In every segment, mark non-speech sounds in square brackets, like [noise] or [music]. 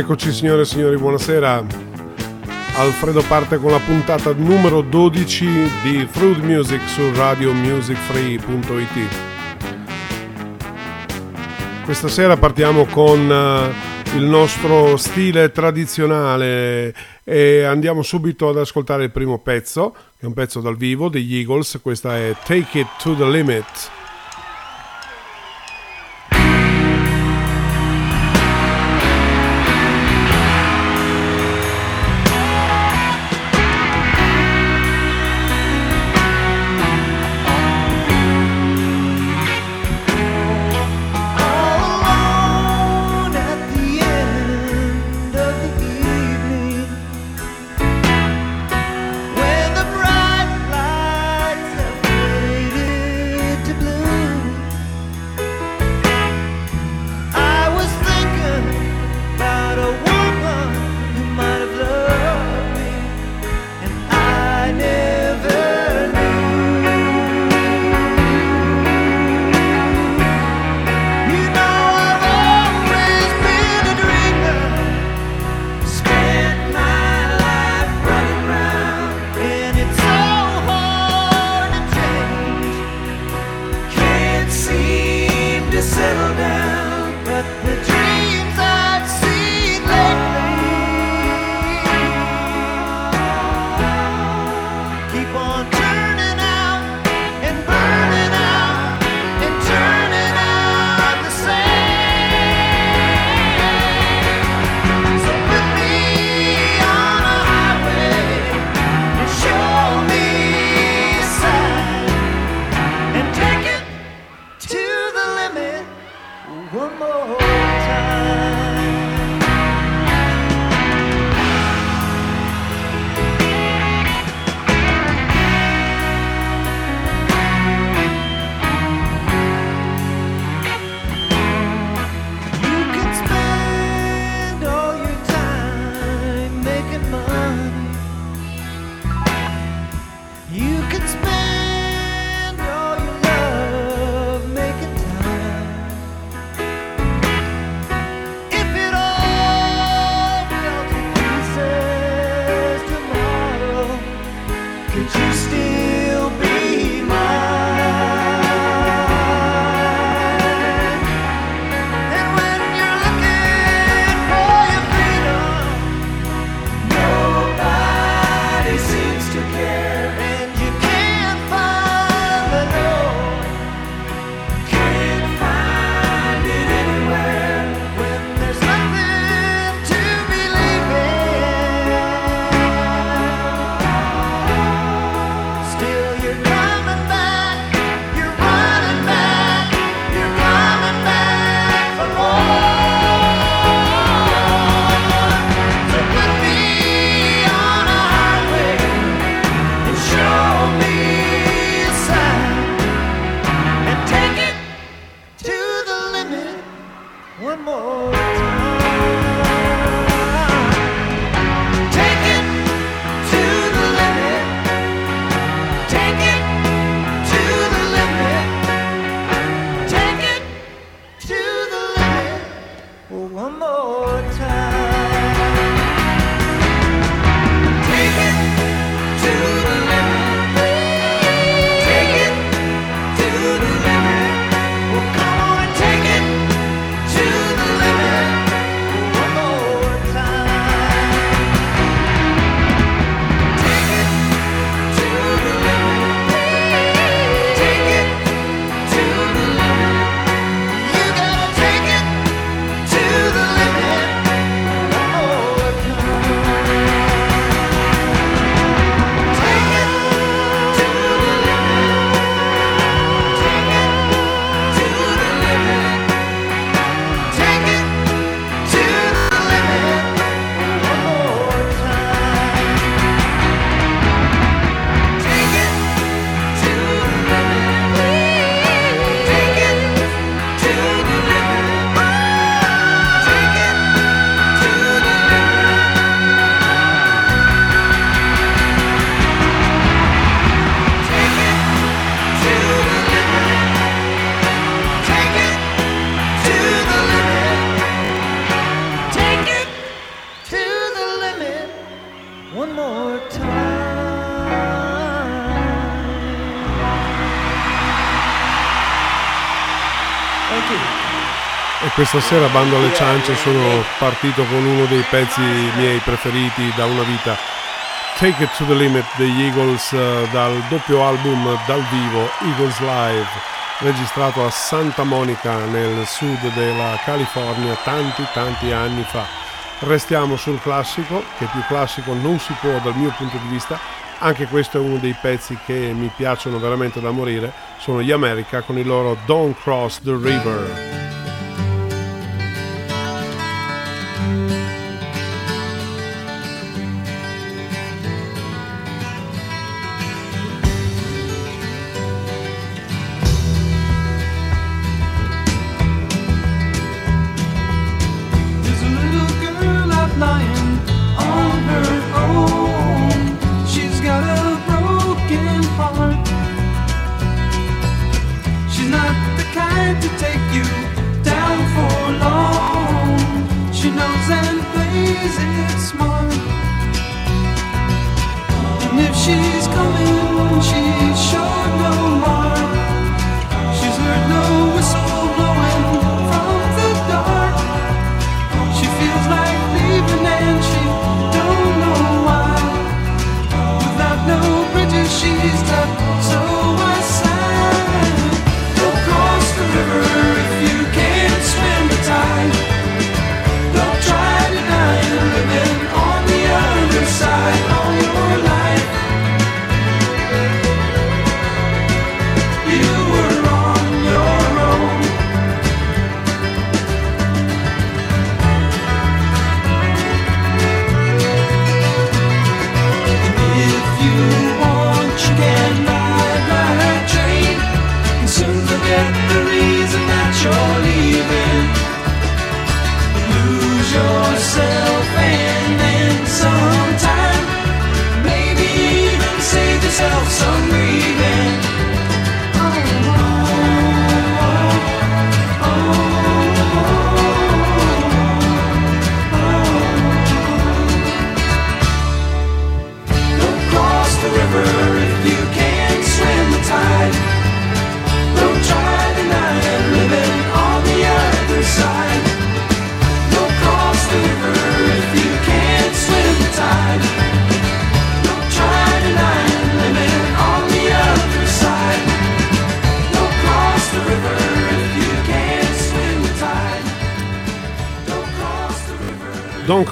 Eccoci signore e signori, buonasera. Alfredo parte con la puntata numero 12 di Fruit Music su radiomusicfree.it. Questa sera partiamo con eh, il nostro stile tradizionale e andiamo subito ad ascoltare il primo pezzo, che è un pezzo dal vivo degli Eagles, questa è Take It to the Limit. Questa sera Bando alle ciance sono partito con uno dei pezzi miei preferiti da una vita. Take It to the Limit degli Eagles eh, dal doppio album dal vivo Eagles Live, registrato a Santa Monica nel sud della California tanti tanti anni fa. Restiamo sul classico, che più classico non si può dal mio punto di vista, anche questo è uno dei pezzi che mi piacciono veramente da morire, sono gli America con il loro Don't Cross the River. Side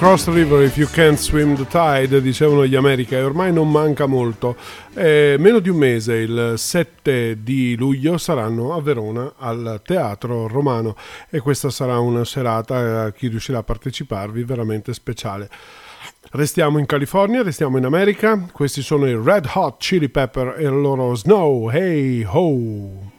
cross river if you can't swim the tide, dicevano gli America, e ormai non manca molto. Eh, meno di un mese, il 7 di luglio, saranno a Verona al Teatro Romano e questa sarà una serata, eh, chi riuscirà a parteciparvi, veramente speciale. Restiamo in California, restiamo in America, questi sono i Red Hot Chili Pepper e il loro Snow Hey Ho.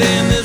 in the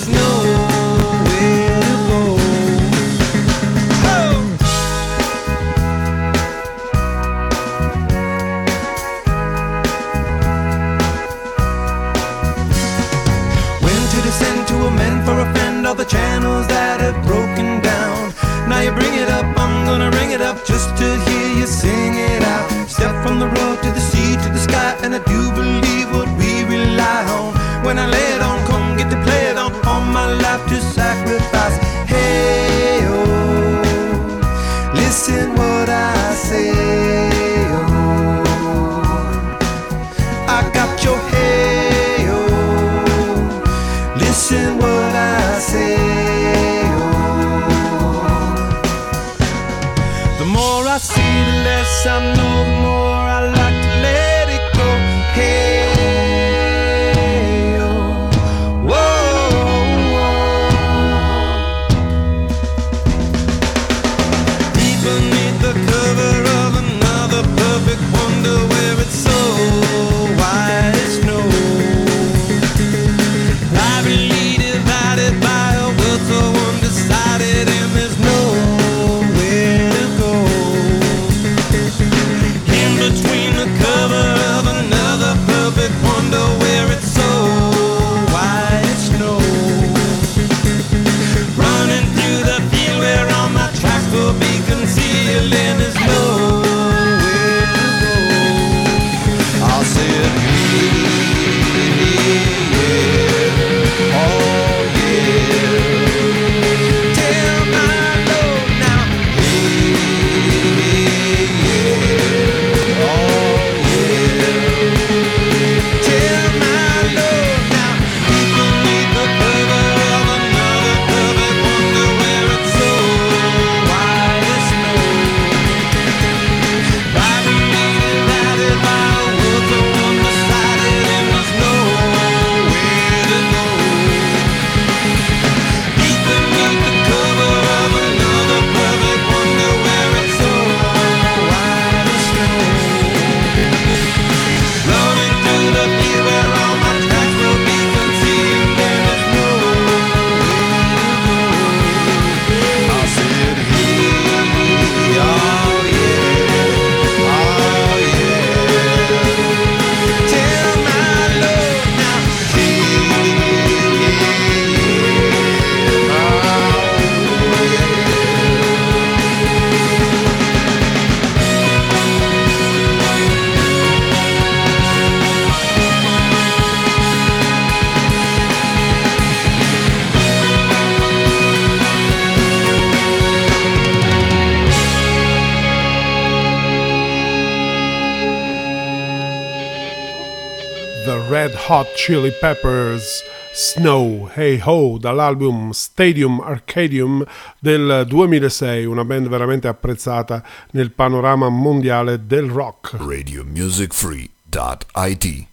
Chili Peppers Snow Hey Ho dall'album Stadium Arcadium del 2006, una band veramente apprezzata nel panorama mondiale del rock. Radio Music RadioMusicFree.it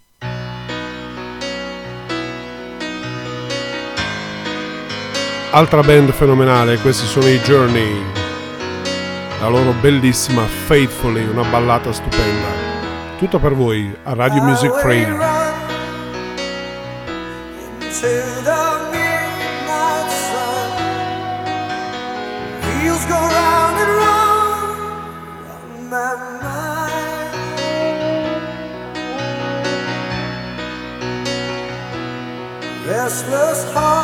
Altra band fenomenale, questi sono i Journey, la loro bellissima Faithfully, una ballata stupenda. Tutto per voi a Radio Music Free. my mind. Restless heart.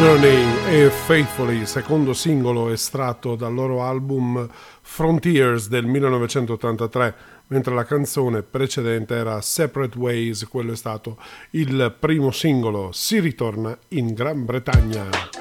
Journey e Faithfully, secondo singolo estratto dal loro album Frontiers del 1983, mentre la canzone precedente era Separate Ways, quello è stato il primo singolo. Si ritorna in Gran Bretagna.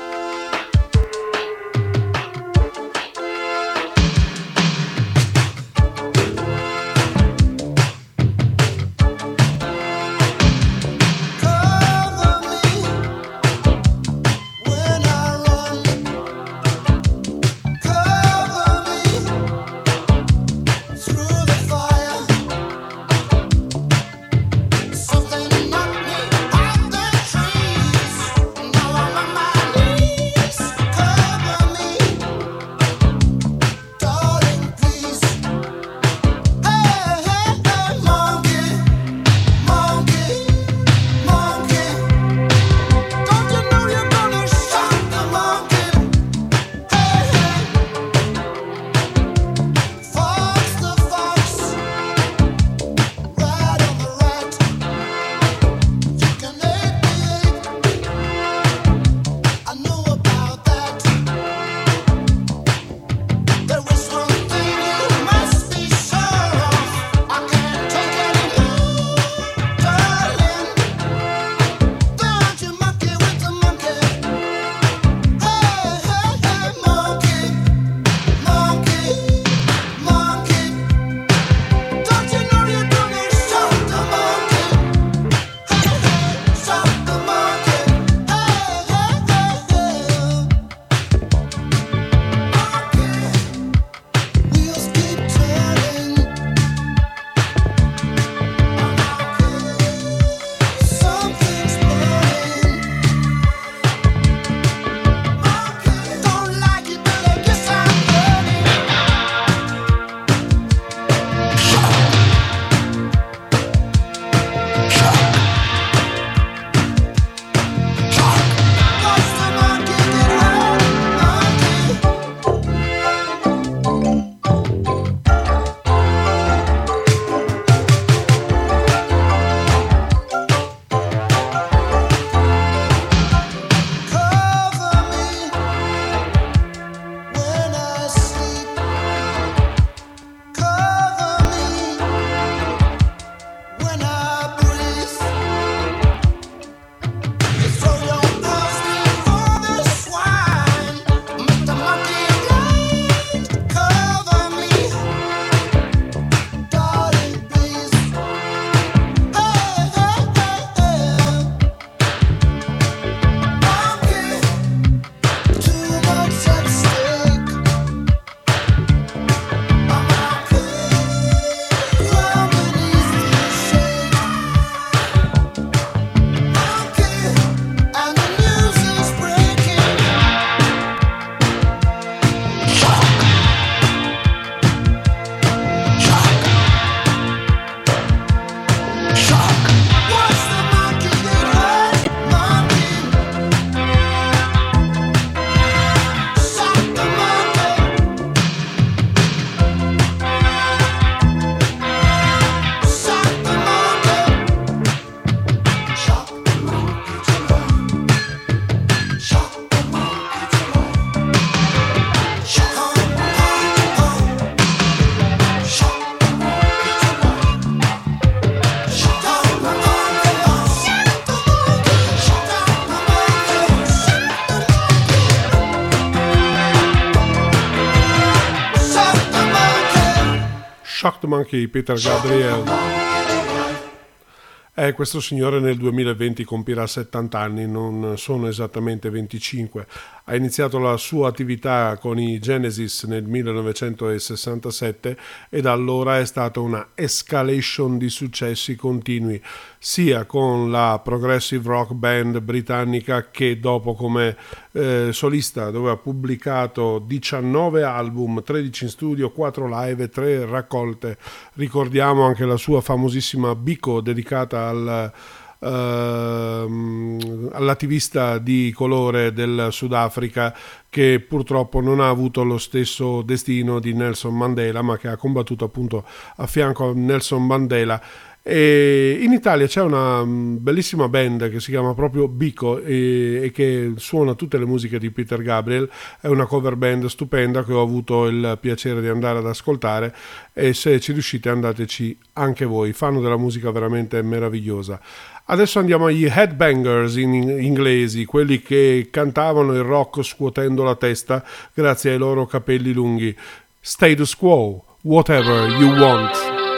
Batman che Peter Gabriel. Eh, questo signore nel 2020 compirà 70 anni, non sono esattamente 25 ha iniziato la sua attività con i Genesis nel 1967 e da allora è stata una escalation di successi continui, sia con la progressive rock band britannica che dopo come eh, solista dove ha pubblicato 19 album, 13 in studio, 4 live e 3 raccolte. Ricordiamo anche la sua famosissima Bico dedicata al Ehm, all'attivista di colore del Sudafrica che purtroppo non ha avuto lo stesso destino di Nelson Mandela, ma che ha combattuto appunto a fianco a Nelson Mandela. E in Italia c'è una mm, bellissima band che si chiama proprio Bico e, e, che suona tutte le musiche di Peter Gabriel, è una cover band stupenda che ho avuto il piacere di andare ad ascoltare e se ci riuscite andateci anche voi, fanno della musica veramente meravigliosa. Adesso andiamo agli headbangers in in- inglesi, quelli che cantavano il rock scuotendo la testa grazie ai loro capelli lunghi. Status quo, whatever you want.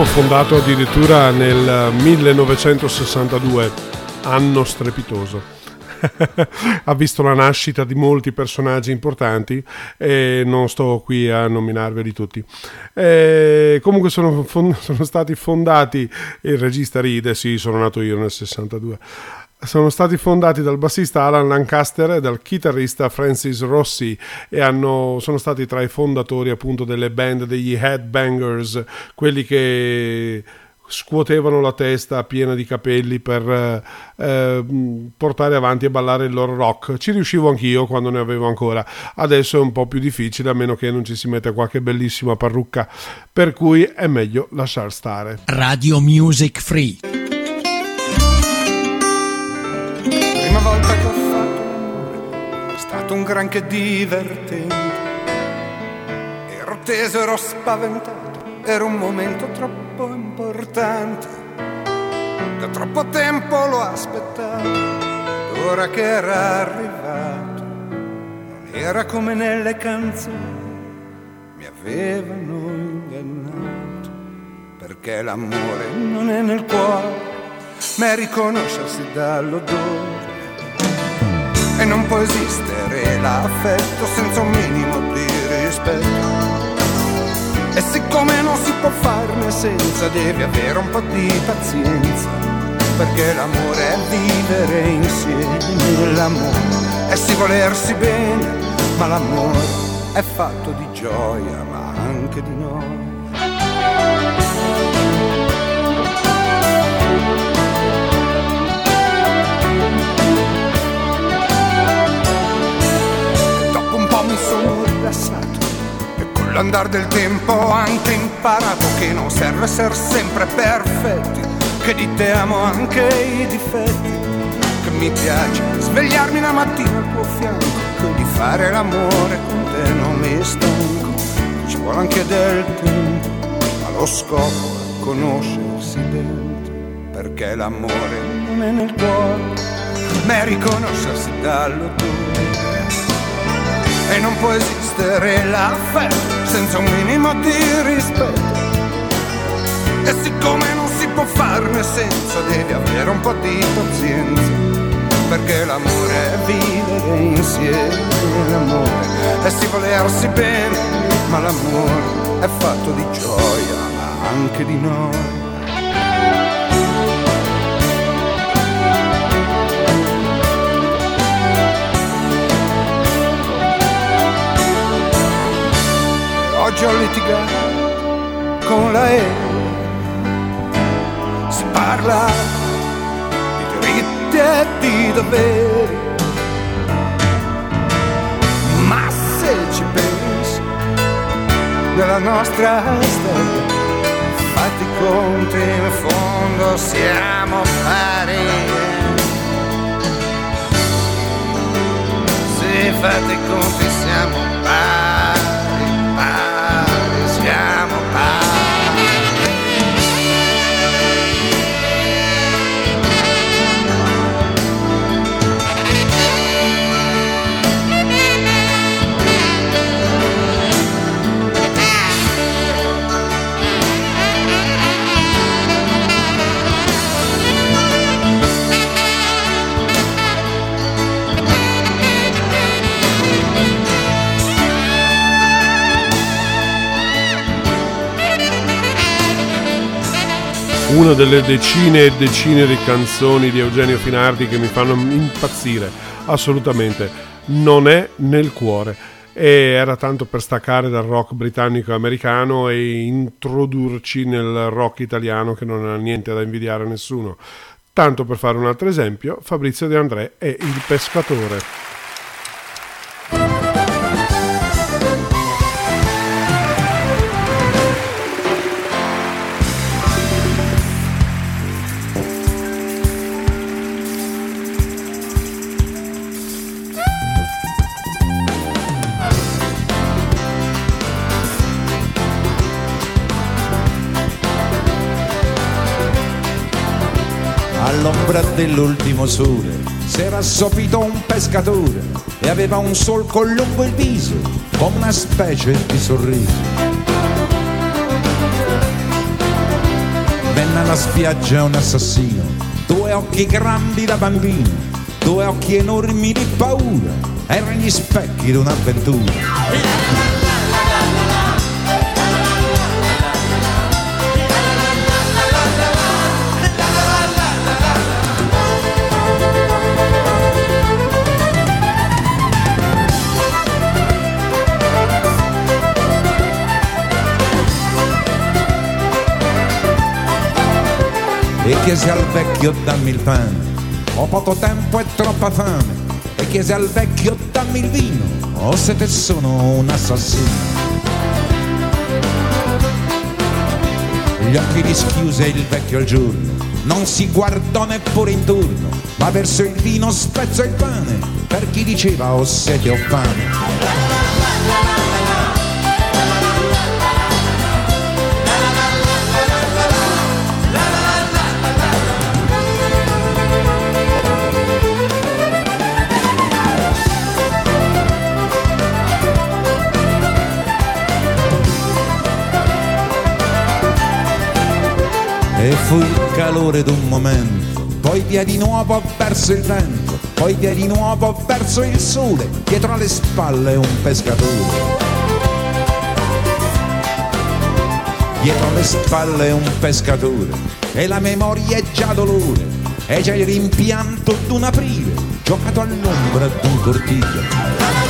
Gruppo fondato addirittura nel 1962, anno strepitoso. [laughs] ha visto la nascita di molti personaggi importanti e non sto qui a nominarveli tutti. Eh, comunque sono, fon- [laughs] sono stati fondati, il regista ride, sì, sono nato io nel 62. Sono stati fondati dal bassista Alan Lancaster e dal chitarrista Francis Rossi e hanno, sono stati tra i fondatori appunto delle band degli Headbangers, quelli che scuotevano la testa piena di capelli per eh, eh, portare avanti e ballare il loro rock. Ci riuscivo anch'io quando ne avevo ancora. Adesso è un po' più difficile a meno che non ci si metta qualche bellissima parrucca, per cui è meglio lasciar stare. Radio Music Free. Stato un granché divertente. Ero teso, ero spaventato, era un momento troppo importante. Da troppo tempo lo aspettavo, ora che era arrivato, non era come nelle canzoni, mi avevano ingannato, perché l'amore non è nel cuore ma è riconoscersi dall'odore. E non può esistere l'affetto senza un minimo di rispetto. E siccome non si può farne senza, devi avere un po' di pazienza. Perché l'amore è vivere insieme, l'amore è sì volersi bene, ma l'amore è fatto di gioia, ma anche di noi. Rilassato. E con l'andar del tempo ho anche imparato che non serve essere sempre perfetti, che di te amo anche i difetti, che mi piace svegliarmi la mattina al tuo fianco, che di fare l'amore con te non mi stanco, ci vuole anche del tempo, ma lo scopo è conoscersi dentro, perché l'amore non è nel cuore, ma è riconoscersi dall'odore e non può esistere l'affetto senza un minimo di rispetto. E siccome non si può farne senza, devi avere un po' di pazienza. Perché l'amore è vivere insieme, l'amore è si volersi bene, ma l'amore è fatto di gioia, ma anche di noi. Ho litigato con E. Si parla di diritti e di doveri. Ma se ci pensi, nella nostra storia, fatti conti, in fondo siamo pari. Se fate conti siamo pari, una delle decine e decine di canzoni di Eugenio Finardi che mi fanno impazzire, assolutamente, non è nel cuore. E era tanto per staccare dal rock britannico e americano e introdurci nel rock italiano che non ha niente da invidiare a nessuno. Tanto per fare un altro esempio, Fabrizio De André è il pescatore. Sole s'era assopito un pescatore e aveva un solco lungo il viso come una specie di sorriso. Venne alla spiaggia un assassino, due occhi grandi da bambino, due occhi enormi di paura, erano gli specchi di un'avventura. Chiese al vecchio dammi il pane, ho poco tempo e troppa fame. E chiese al vecchio dammi il vino, o se te sono un assassino. Gli occhi rischiuse il vecchio al giorno, non si guardò neppure intorno, ma verso il vino spezzò il pane, per chi diceva ho sete o fame. E fu il calore d'un momento, poi via di nuovo verso il vento, poi via di nuovo verso il sole, dietro alle spalle un pescatore. Dietro alle spalle un pescatore, e la memoria è già dolore, è già il rimpianto d'un aprile, giocato all'ombra d'un cortile.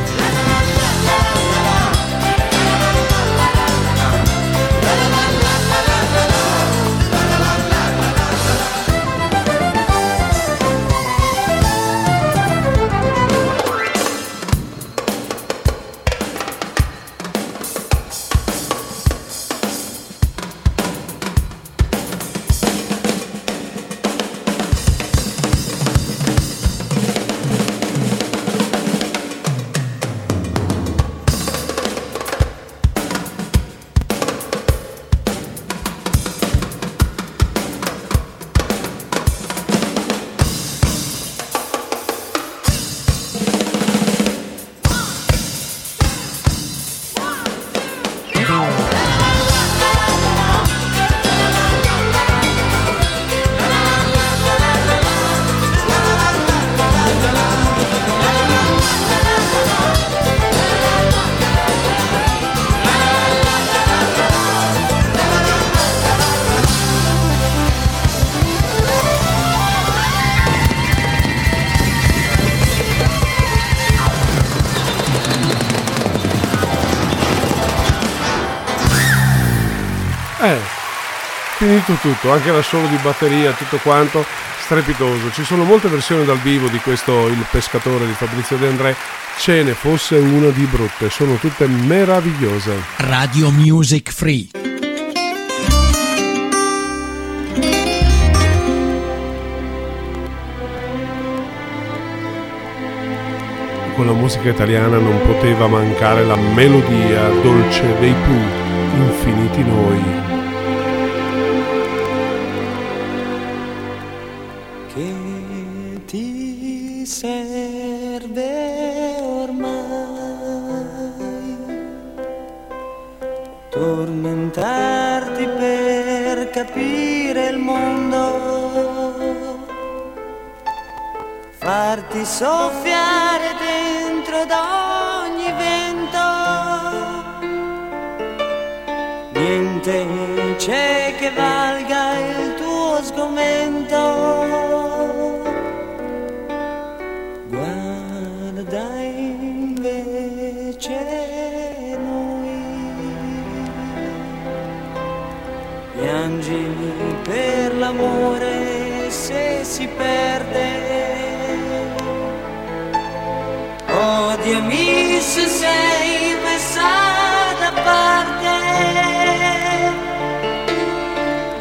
Finito tutto, anche l'assolo di batteria, tutto quanto, strepitoso. Ci sono molte versioni dal vivo di questo Il pescatore di Fabrizio De André, ce ne fosse una di brutte, sono tutte meravigliose. Radio Music Free. Con la musica italiana non poteva mancare la melodia dolce dei Pooh, infiniti noi. Si perde. Odiami se sei messa da parte.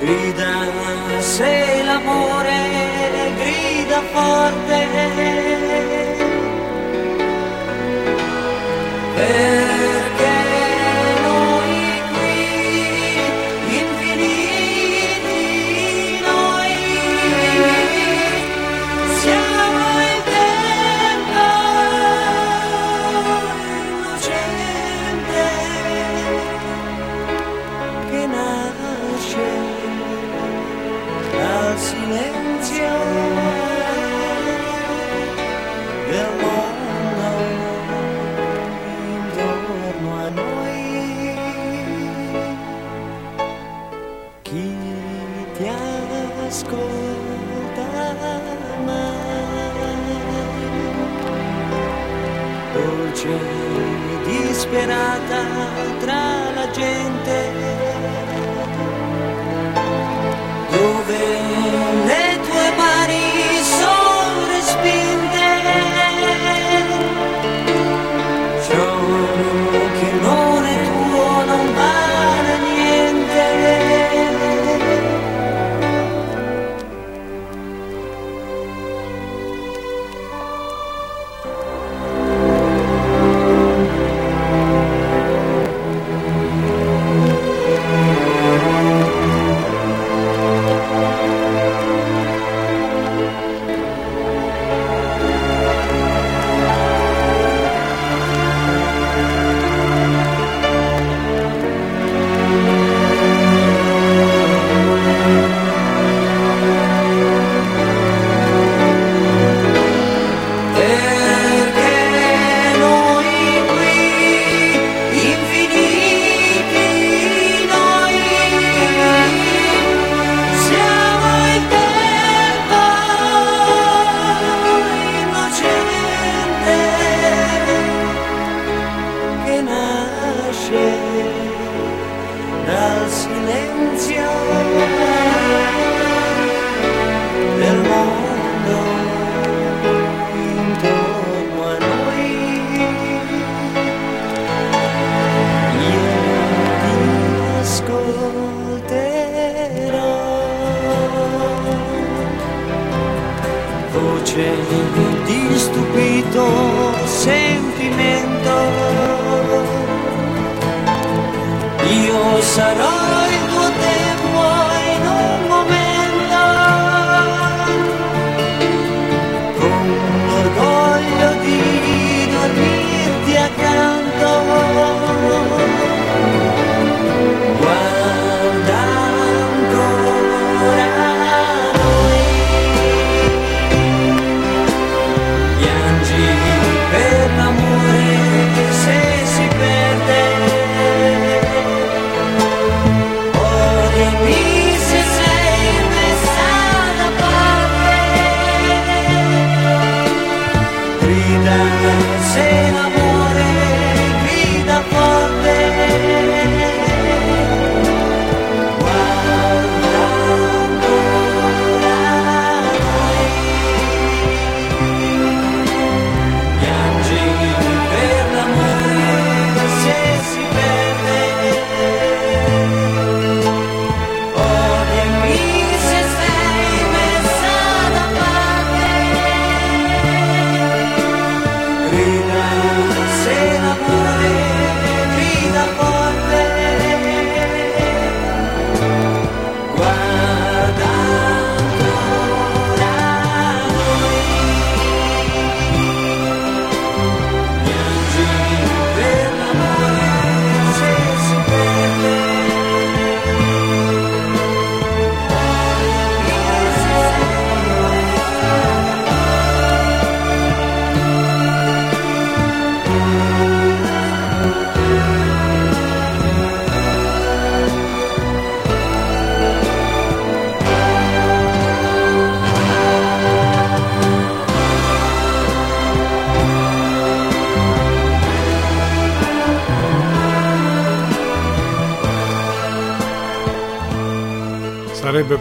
Grida se l'amore grida forte. Perché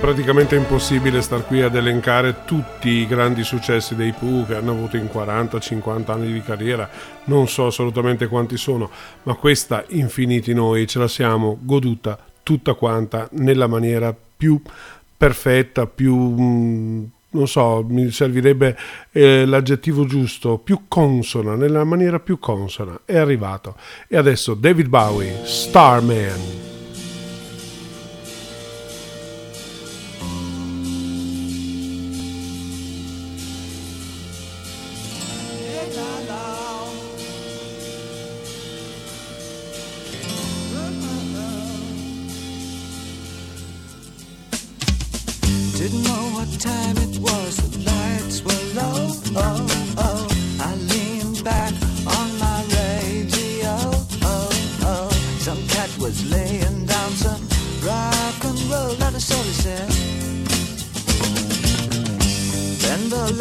praticamente impossibile star qui ad elencare tutti i grandi successi dei Pooh che hanno avuto in 40-50 anni di carriera, non so assolutamente quanti sono, ma questa Infiniti Noi ce la siamo goduta tutta quanta nella maniera più perfetta, più... mm, non so, mi servirebbe eh, l'aggettivo giusto, più consona, nella maniera più consona. È arrivato. E adesso David Bowie, Starman.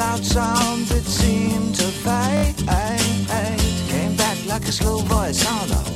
loud sound that seemed to fade. Came back like a slow voice on a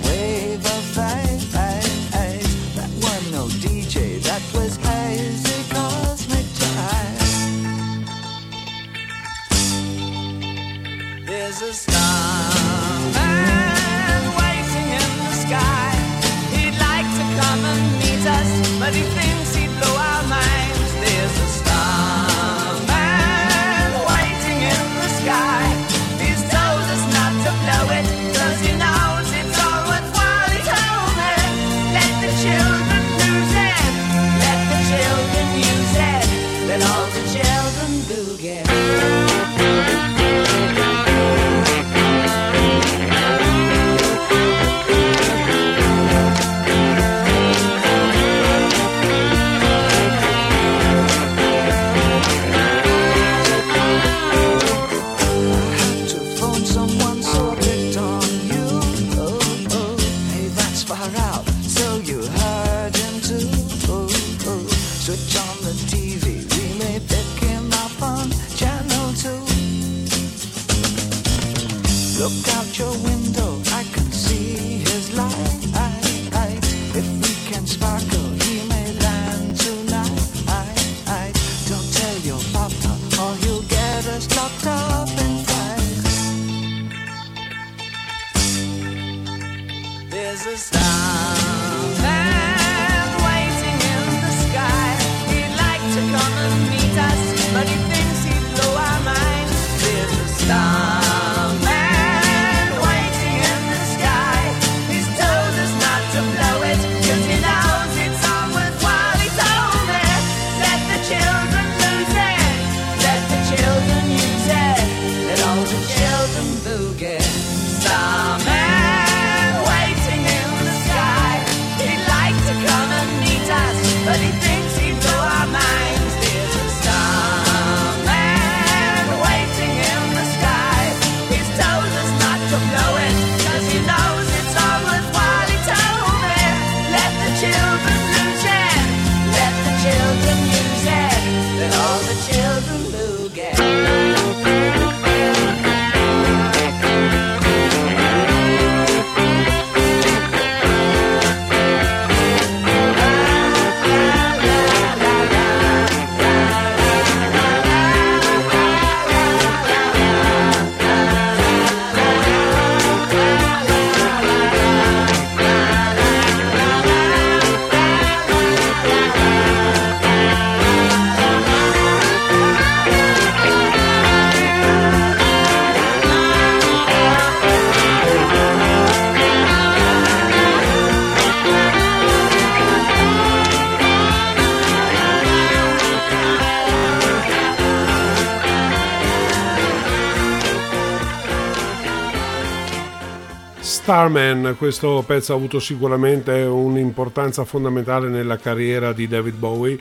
Starman, questo pezzo ha avuto sicuramente un'importanza fondamentale nella carriera di David Bowie.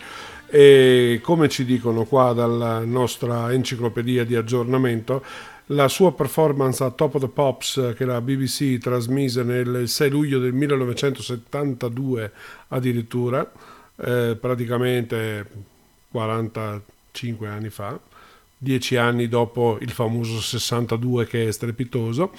E come ci dicono qua dalla nostra enciclopedia di aggiornamento, la sua performance a Top of the Pops che la BBC trasmise nel 6 luglio del 1972 addirittura, eh, praticamente 45 anni fa, dieci anni dopo il famoso 62 che è strepitoso,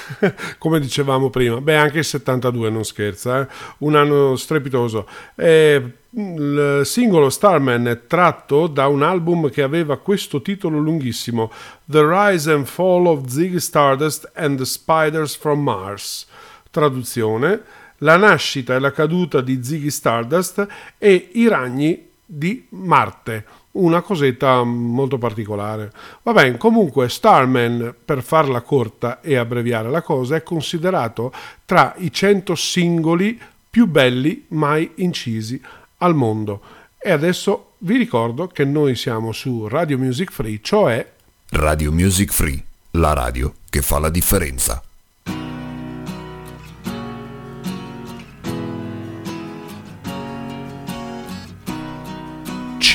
[laughs] come dicevamo prima, beh anche il 72 non scherza, eh? un anno strepitoso. E il singolo Starman è tratto da un album che aveva questo titolo lunghissimo, The Rise and Fall of Ziggy Stardust and the Spiders from Mars. Traduzione, la nascita e la caduta di Ziggy Stardust e i ragni di Marte una cosetta molto particolare. Va bene, comunque Starman, per farla corta e abbreviare la cosa, è considerato tra i 100 singoli più belli mai incisi al mondo. E adesso vi ricordo che noi siamo su Radio Music Free, cioè Radio Music Free, la radio che fa la differenza.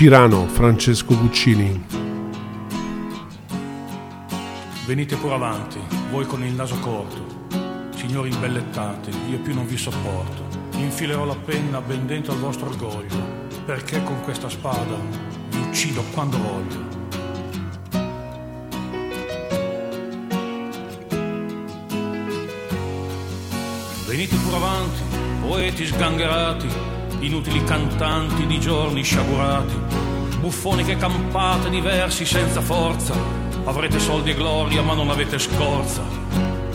Cirano Francesco Guccini. Venite pure avanti, voi con il naso corto. Signori imbellettati, io più non vi sopporto. Infilerò la penna ben dentro al vostro orgoglio, perché con questa spada vi uccido quando voglio. Venite pure avanti, poeti sgangherati, inutili cantanti di giorni sciagurati, buffoni che campate diversi senza forza, avrete soldi e gloria ma non avete scorza.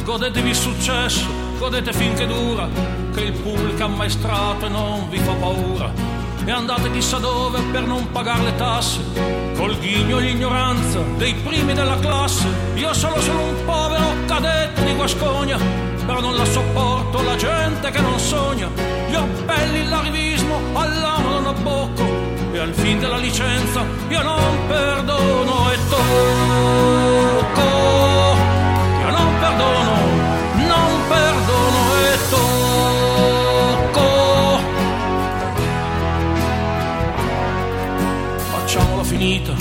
Godetevi il successo, godete finché dura, che il pubblico ammaestrato e non vi fa paura. E andate chissà dove per non pagare le tasse, col ghigno e l'ignoranza dei primi della classe. Io sono solo un povero cadetto di Guascogna, però non la sopporto la e fin della licenza io non perdono e tocco. Io non perdono, non perdono e tocco. Facciamola finita,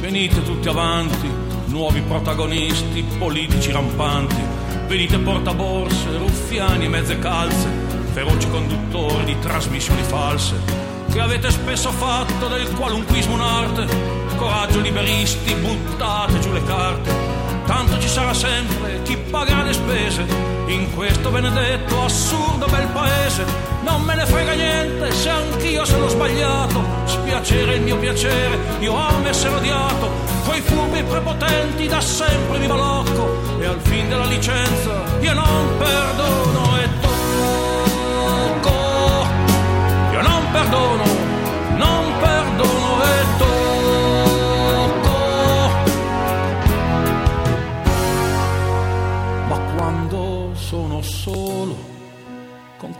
venite tutti avanti, nuovi protagonisti, politici rampanti, venite portaborse, ruffiani e mezze calze, feroci conduttori di trasmissioni false, che avete spesso fatto del qualunquismo un'arte, coraggio liberisti, buttate giù le carte, tanto ci sarà sempre chi pagherà le spese. In questo benedetto assurdo bel paese. Non me ne frega niente se anch'io sono sbagliato, spiacere il mio piacere, io amo essere odiato, coi furbi prepotenti da sempre mi balocco e al fin della licenza io non perdono e tocco. Io non perdono,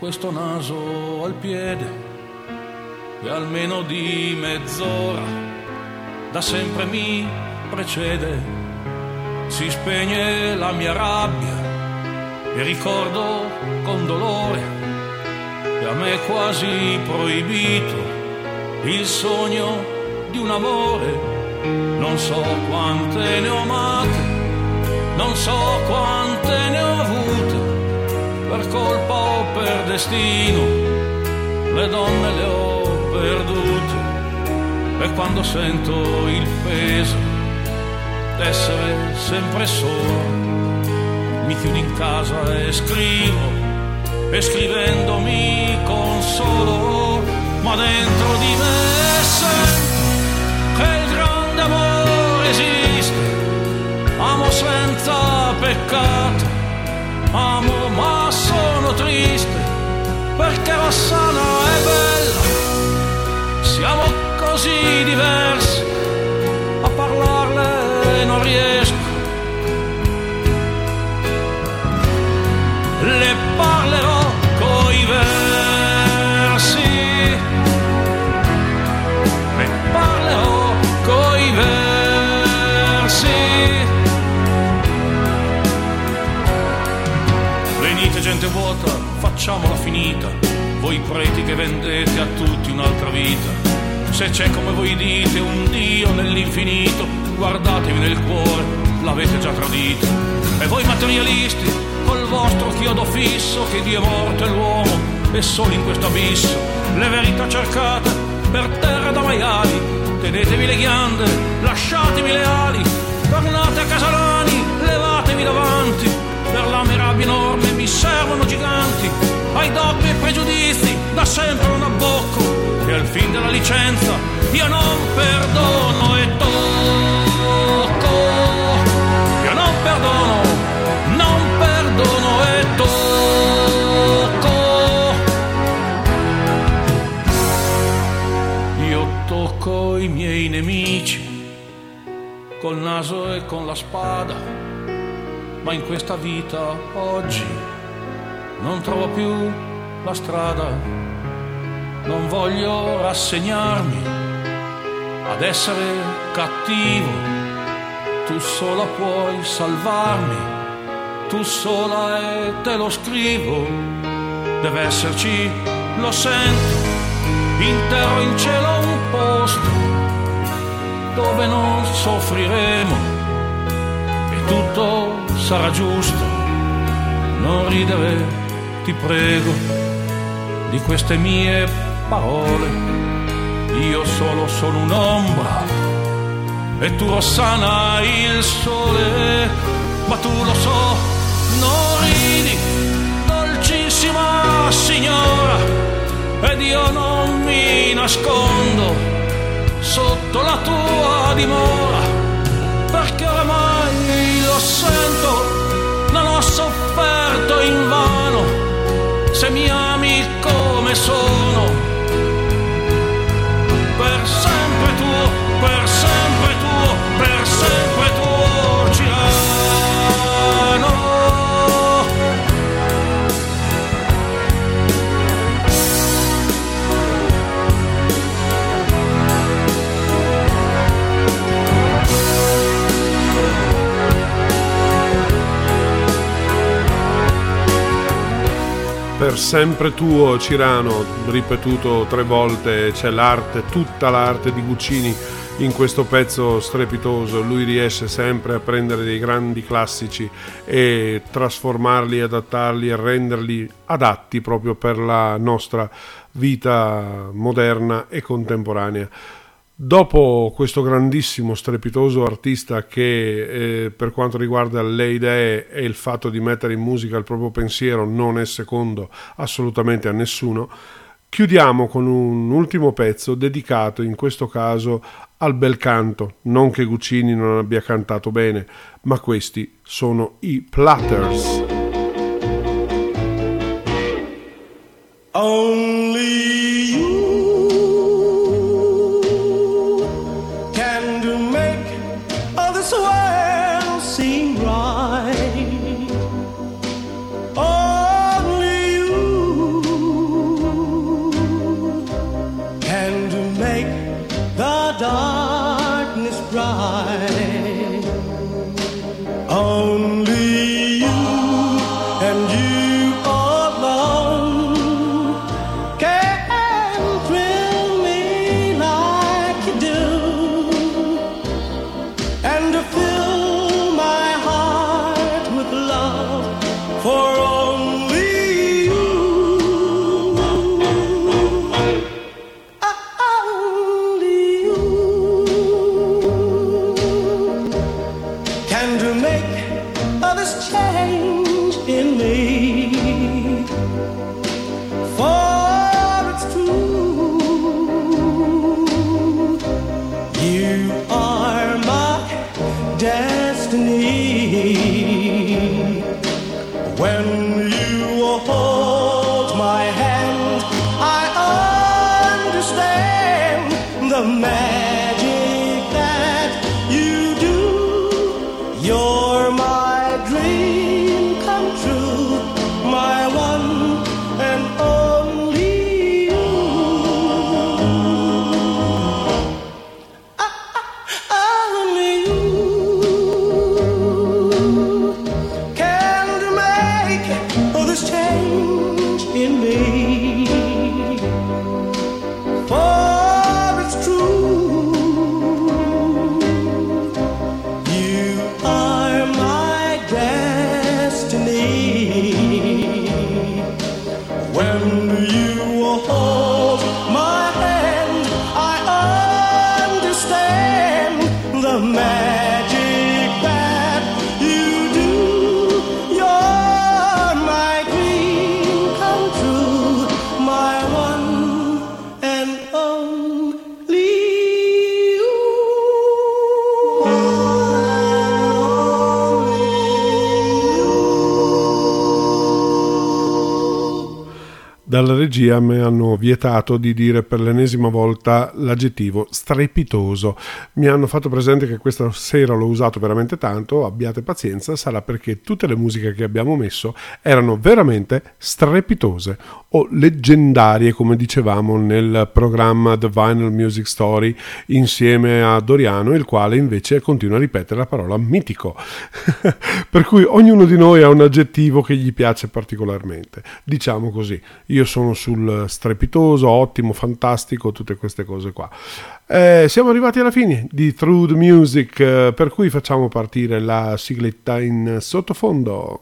questo naso al piede, e almeno di mezz'ora, da sempre mi precede, si spegne la mia rabbia e ricordo con dolore e a me è quasi proibito il sogno di un amore. Non so quante ne ho amate, non so quante ne ho avute, per colpa o per destino, le donne le ho perdute. E quando sento il peso d'essere sempre solo, mi chiudo in casa e scrivo e scrivendo mi consolo, ma dentro di me sento che il grande amore esiste, amo senza peccato, amo sono triste, perché Rossana è bella, siamo così diversi, a parlarle non riesco. Facciamola finita. Voi preti che vendete a tutti un'altra vita. Se c'è come voi dite un Dio nell'infinito, guardatevi nel cuore, l'avete già tradito. E voi materialisti, col vostro chiodo fisso, che Dio è morto e l'uomo è solo in questo abisso. Le verità cercate per terra da maiali, tenetevi le ghiande, lasciatevi le ali, tornate a Casalani, levatevi davanti, per la mia rabbia enorme mi servono giganti, ai dogmi e pregiudizi da sempre un abbocco, e al fin della licenza io non perdono e tocco. Io non perdono, non perdono e tocco. Io tocco i miei nemici col naso e con la spada, ma in questa vita oggi non trovo più la strada. Non voglio rassegnarmi ad essere cattivo. Tu sola puoi salvarmi, tu sola e te lo scrivo, deve esserci, lo sento, in terra in cielo un posto dove non soffriremo. E tutto sarà giusto, non ridere, ti prego, di queste mie parole, io solo sono un'ombra e tu Rossana il sole, ma tu lo so, non ridi, dolcissima ed io non mi nascondo sotto la tua dimora, perché oramai lo sento, come Per sempre tuo Cirano, ripetuto tre volte, c'è l'arte, tutta l'arte di Guccini in questo pezzo strepitoso. Lui riesce sempre a prendere dei grandi classici e trasformarli, adattarli e renderli adatti proprio per la nostra vita moderna e contemporanea. Dopo questo grandissimo, strepitoso artista che eh, per quanto riguarda le idee e il fatto di mettere in musica il proprio pensiero non è secondo assolutamente a nessuno, chiudiamo con un ultimo pezzo dedicato in questo caso al bel canto, non che Guccini non abbia cantato bene, ma questi sono i Platters. Only regia mi hanno vietato di dire per l'ennesima volta l'aggettivo strepitoso. Mi hanno fatto presente che questa sera l'ho usato veramente tanto, abbiate pazienza, sarà perché tutte le musiche che abbiamo messo erano veramente strepitose o leggendarie, come dicevamo nel programma The Vinyl Music Story insieme a Doriano, il quale invece continua a ripetere la parola mitico. [laughs] per cui ognuno di noi ha un aggettivo che gli piace particolarmente. Diciamo così, io sono sul strepitoso, ottimo, fantastico, tutte queste cose qua. Eh, siamo arrivati alla fine di Through Music, eh, per cui facciamo partire la sigletta in sottofondo.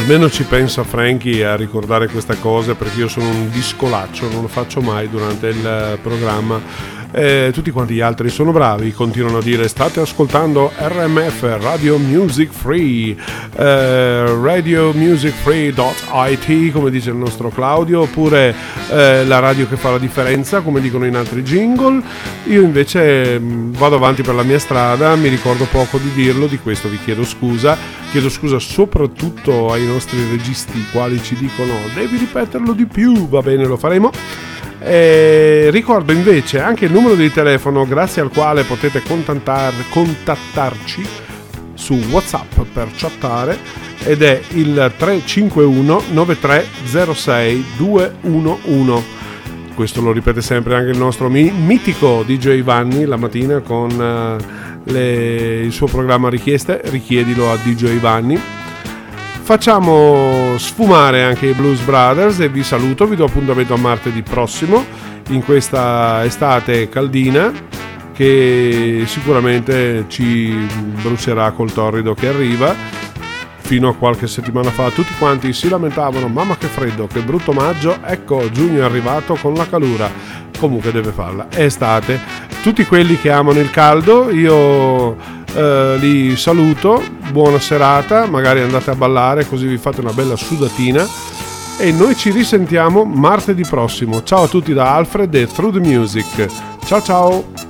Almeno ci pensa Frankie a ricordare questa cosa perché io sono un discolaccio, non lo faccio mai durante il programma. Eh, tutti quanti gli altri sono bravi, continuano a dire state ascoltando RMF Radio Music Free, eh, radiomusicfree.it come dice il nostro Claudio, oppure eh, la radio che fa la differenza come dicono in altri jingle. Io invece mh, vado avanti per la mia strada, mi ricordo poco di dirlo, di questo vi chiedo scusa. Chiedo scusa soprattutto ai nostri registi i quali ci dicono devi ripeterlo di più, va bene lo faremo. Eh, ricordo invece anche il numero di telefono grazie al quale potete contattar- contattarci su WhatsApp per chattare ed è il 351 9306 211. Questo lo ripete sempre anche il nostro mi- mitico DJ Vanni la mattina con eh, le- il suo programma richieste, richiedilo a DJ Vanni. Facciamo sfumare anche i Blues Brothers e vi saluto, vi do appuntamento a martedì prossimo in questa estate caldina che sicuramente ci brucerà col torrido che arriva. Fino a qualche settimana fa tutti quanti si lamentavano, mamma che freddo, che brutto maggio, ecco giugno è arrivato con la calura, comunque deve farla, è estate. Tutti quelli che amano il caldo, io eh, li saluto, buona serata, magari andate a ballare così vi fate una bella sudatina e noi ci risentiamo martedì prossimo. Ciao a tutti da Alfred e Through the Music. Ciao ciao!